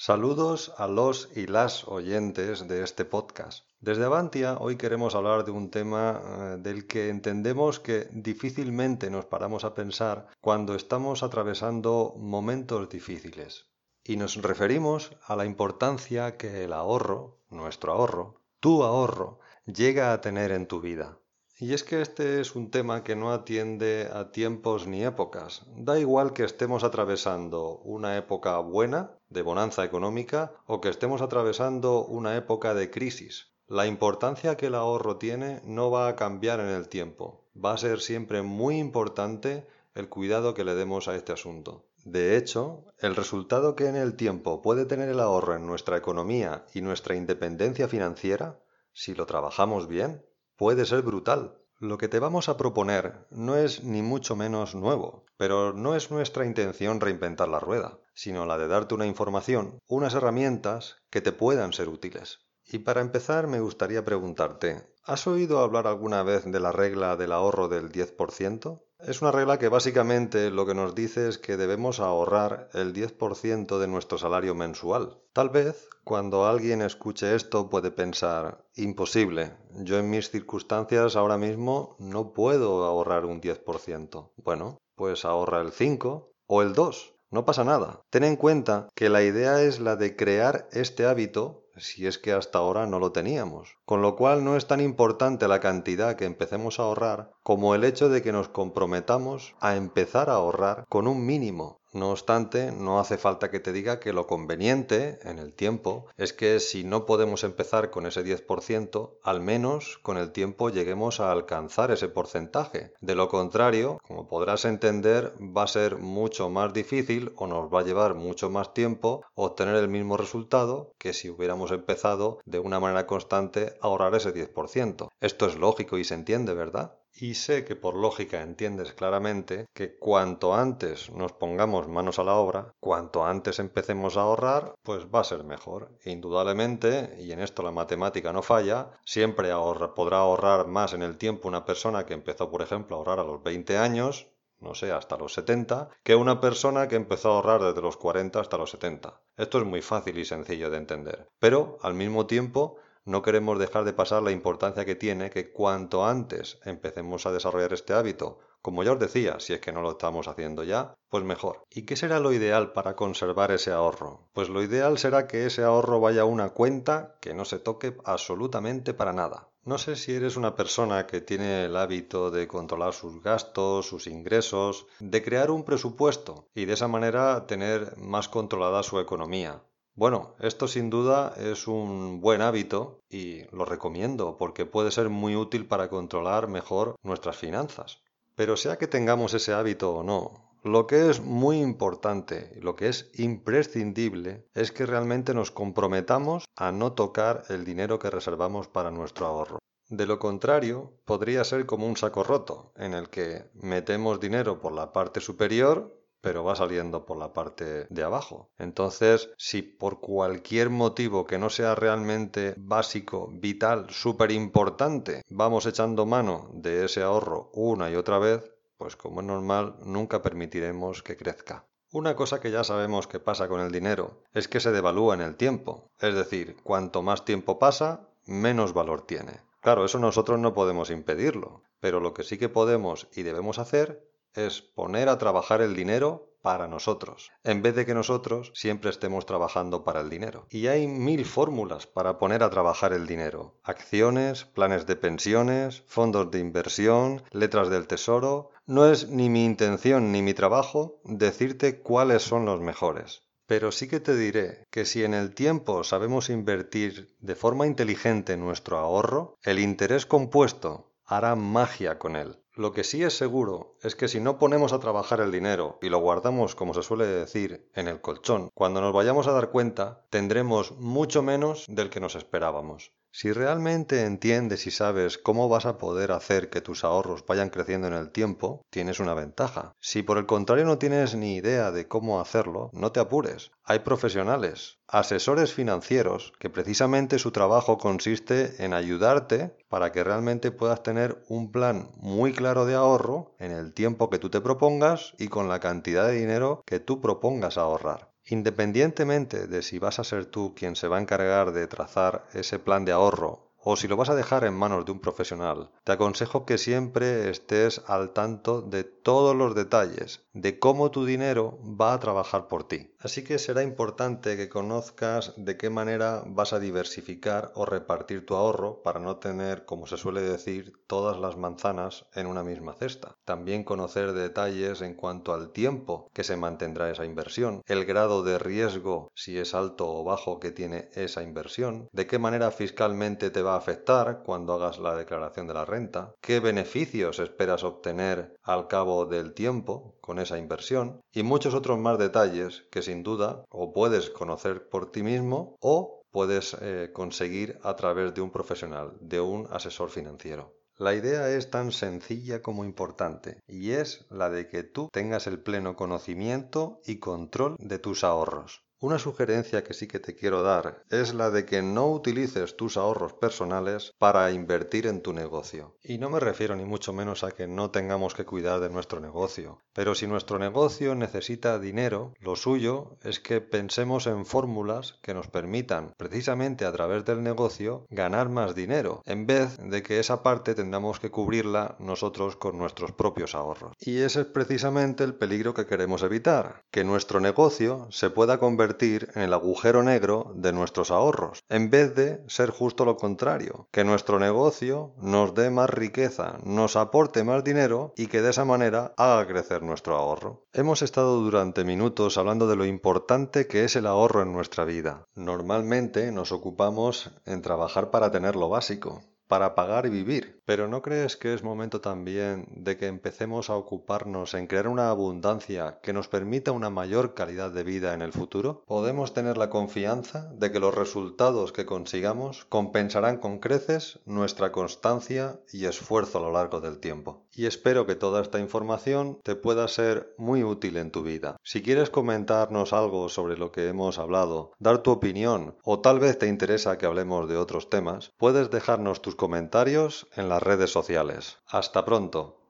Saludos a los y las oyentes de este podcast. Desde Avantia hoy queremos hablar de un tema eh, del que entendemos que difícilmente nos paramos a pensar cuando estamos atravesando momentos difíciles. Y nos referimos a la importancia que el ahorro, nuestro ahorro, tu ahorro, llega a tener en tu vida. Y es que este es un tema que no atiende a tiempos ni épocas. Da igual que estemos atravesando una época buena, de bonanza económica, o que estemos atravesando una época de crisis. La importancia que el ahorro tiene no va a cambiar en el tiempo. Va a ser siempre muy importante el cuidado que le demos a este asunto. De hecho, el resultado que en el tiempo puede tener el ahorro en nuestra economía y nuestra independencia financiera, si lo trabajamos bien, puede ser brutal. Lo que te vamos a proponer no es ni mucho menos nuevo, pero no es nuestra intención reinventar la rueda, sino la de darte una información, unas herramientas que te puedan ser útiles. Y para empezar me gustaría preguntarte, ¿has oído hablar alguna vez de la regla del ahorro del 10%? Es una regla que básicamente lo que nos dice es que debemos ahorrar el 10% de nuestro salario mensual. Tal vez cuando alguien escuche esto puede pensar, imposible, yo en mis circunstancias ahora mismo no puedo ahorrar un 10%. Bueno, pues ahorra el 5 o el 2. No pasa nada. Ten en cuenta que la idea es la de crear este hábito si es que hasta ahora no lo teníamos. Con lo cual no es tan importante la cantidad que empecemos a ahorrar como el hecho de que nos comprometamos a empezar a ahorrar con un mínimo. No obstante, no hace falta que te diga que lo conveniente en el tiempo es que si no podemos empezar con ese 10%, al menos con el tiempo lleguemos a alcanzar ese porcentaje. De lo contrario, como podrás entender, va a ser mucho más difícil o nos va a llevar mucho más tiempo obtener el mismo resultado que si hubiéramos empezado de una manera constante a ahorrar ese 10%. Esto es lógico y se entiende, ¿verdad? Y sé que por lógica entiendes claramente que cuanto antes nos pongamos manos a la obra, cuanto antes empecemos a ahorrar, pues va a ser mejor. Indudablemente, y en esto la matemática no falla, siempre podrá ahorrar más en el tiempo una persona que empezó, por ejemplo, a ahorrar a los 20 años, no sé, hasta los 70, que una persona que empezó a ahorrar desde los 40 hasta los 70. Esto es muy fácil y sencillo de entender. Pero, al mismo tiempo, no queremos dejar de pasar la importancia que tiene que cuanto antes empecemos a desarrollar este hábito, como ya os decía, si es que no lo estamos haciendo ya, pues mejor. ¿Y qué será lo ideal para conservar ese ahorro? Pues lo ideal será que ese ahorro vaya a una cuenta que no se toque absolutamente para nada. No sé si eres una persona que tiene el hábito de controlar sus gastos, sus ingresos, de crear un presupuesto y de esa manera tener más controlada su economía. Bueno, esto sin duda es un buen hábito y lo recomiendo porque puede ser muy útil para controlar mejor nuestras finanzas. Pero sea que tengamos ese hábito o no, lo que es muy importante lo que es imprescindible es que realmente nos comprometamos a no tocar el dinero que reservamos para nuestro ahorro. De lo contrario, podría ser como un saco roto, en el que metemos dinero por la parte superior pero va saliendo por la parte de abajo. Entonces, si por cualquier motivo que no sea realmente básico, vital, súper importante, vamos echando mano de ese ahorro una y otra vez, pues como es normal, nunca permitiremos que crezca. Una cosa que ya sabemos que pasa con el dinero es que se devalúa en el tiempo, es decir, cuanto más tiempo pasa, menos valor tiene. Claro, eso nosotros no podemos impedirlo, pero lo que sí que podemos y debemos hacer es poner a trabajar el dinero para nosotros, en vez de que nosotros siempre estemos trabajando para el dinero. Y hay mil fórmulas para poner a trabajar el dinero. Acciones, planes de pensiones, fondos de inversión, letras del tesoro. No es ni mi intención ni mi trabajo decirte cuáles son los mejores. Pero sí que te diré que si en el tiempo sabemos invertir de forma inteligente nuestro ahorro, el interés compuesto hará magia con él. Lo que sí es seguro es que si no ponemos a trabajar el dinero y lo guardamos, como se suele decir, en el colchón, cuando nos vayamos a dar cuenta, tendremos mucho menos del que nos esperábamos. Si realmente entiendes y sabes cómo vas a poder hacer que tus ahorros vayan creciendo en el tiempo, tienes una ventaja. Si por el contrario no tienes ni idea de cómo hacerlo, no te apures. Hay profesionales, asesores financieros, que precisamente su trabajo consiste en ayudarte para que realmente puedas tener un plan muy claro de ahorro en el tiempo que tú te propongas y con la cantidad de dinero que tú propongas ahorrar. Independientemente de si vas a ser tú quien se va a encargar de trazar ese plan de ahorro o si lo vas a dejar en manos de un profesional, te aconsejo que siempre estés al tanto de todos los detalles, de cómo tu dinero va a trabajar por ti. Así que será importante que conozcas de qué manera vas a diversificar o repartir tu ahorro para no tener, como se suele decir, todas las manzanas en una misma cesta. También conocer detalles en cuanto al tiempo que se mantendrá esa inversión, el grado de riesgo, si es alto o bajo, que tiene esa inversión, de qué manera fiscalmente te va a afectar cuando hagas la declaración de la renta, qué beneficios esperas obtener al cabo del tiempo con esa inversión y muchos otros más detalles que sin duda o puedes conocer por ti mismo o puedes eh, conseguir a través de un profesional, de un asesor financiero. La idea es tan sencilla como importante y es la de que tú tengas el pleno conocimiento y control de tus ahorros. Una sugerencia que sí que te quiero dar es la de que no utilices tus ahorros personales para invertir en tu negocio. Y no me refiero ni mucho menos a que no tengamos que cuidar de nuestro negocio. Pero si nuestro negocio necesita dinero, lo suyo es que pensemos en fórmulas que nos permitan, precisamente a través del negocio, ganar más dinero, en vez de que esa parte tengamos que cubrirla nosotros con nuestros propios ahorros. Y ese es precisamente el peligro que queremos evitar, que nuestro negocio se pueda convertir en el agujero negro de nuestros ahorros, en vez de ser justo lo contrario, que nuestro negocio nos dé más riqueza, nos aporte más dinero y que de esa manera haga crecer nuestro ahorro. Hemos estado durante minutos hablando de lo importante que es el ahorro en nuestra vida. Normalmente nos ocupamos en trabajar para tener lo básico, para pagar y vivir. Pero ¿no crees que es momento también de que empecemos a ocuparnos en crear una abundancia que nos permita una mayor calidad de vida en el futuro? Podemos tener la confianza de que los resultados que consigamos compensarán con creces nuestra constancia y esfuerzo a lo largo del tiempo. Y espero que toda esta información te pueda ser muy útil en tu vida. Si quieres comentarnos algo sobre lo que hemos hablado, dar tu opinión o tal vez te interesa que hablemos de otros temas, puedes dejarnos tus comentarios en redes sociales. Hasta pronto.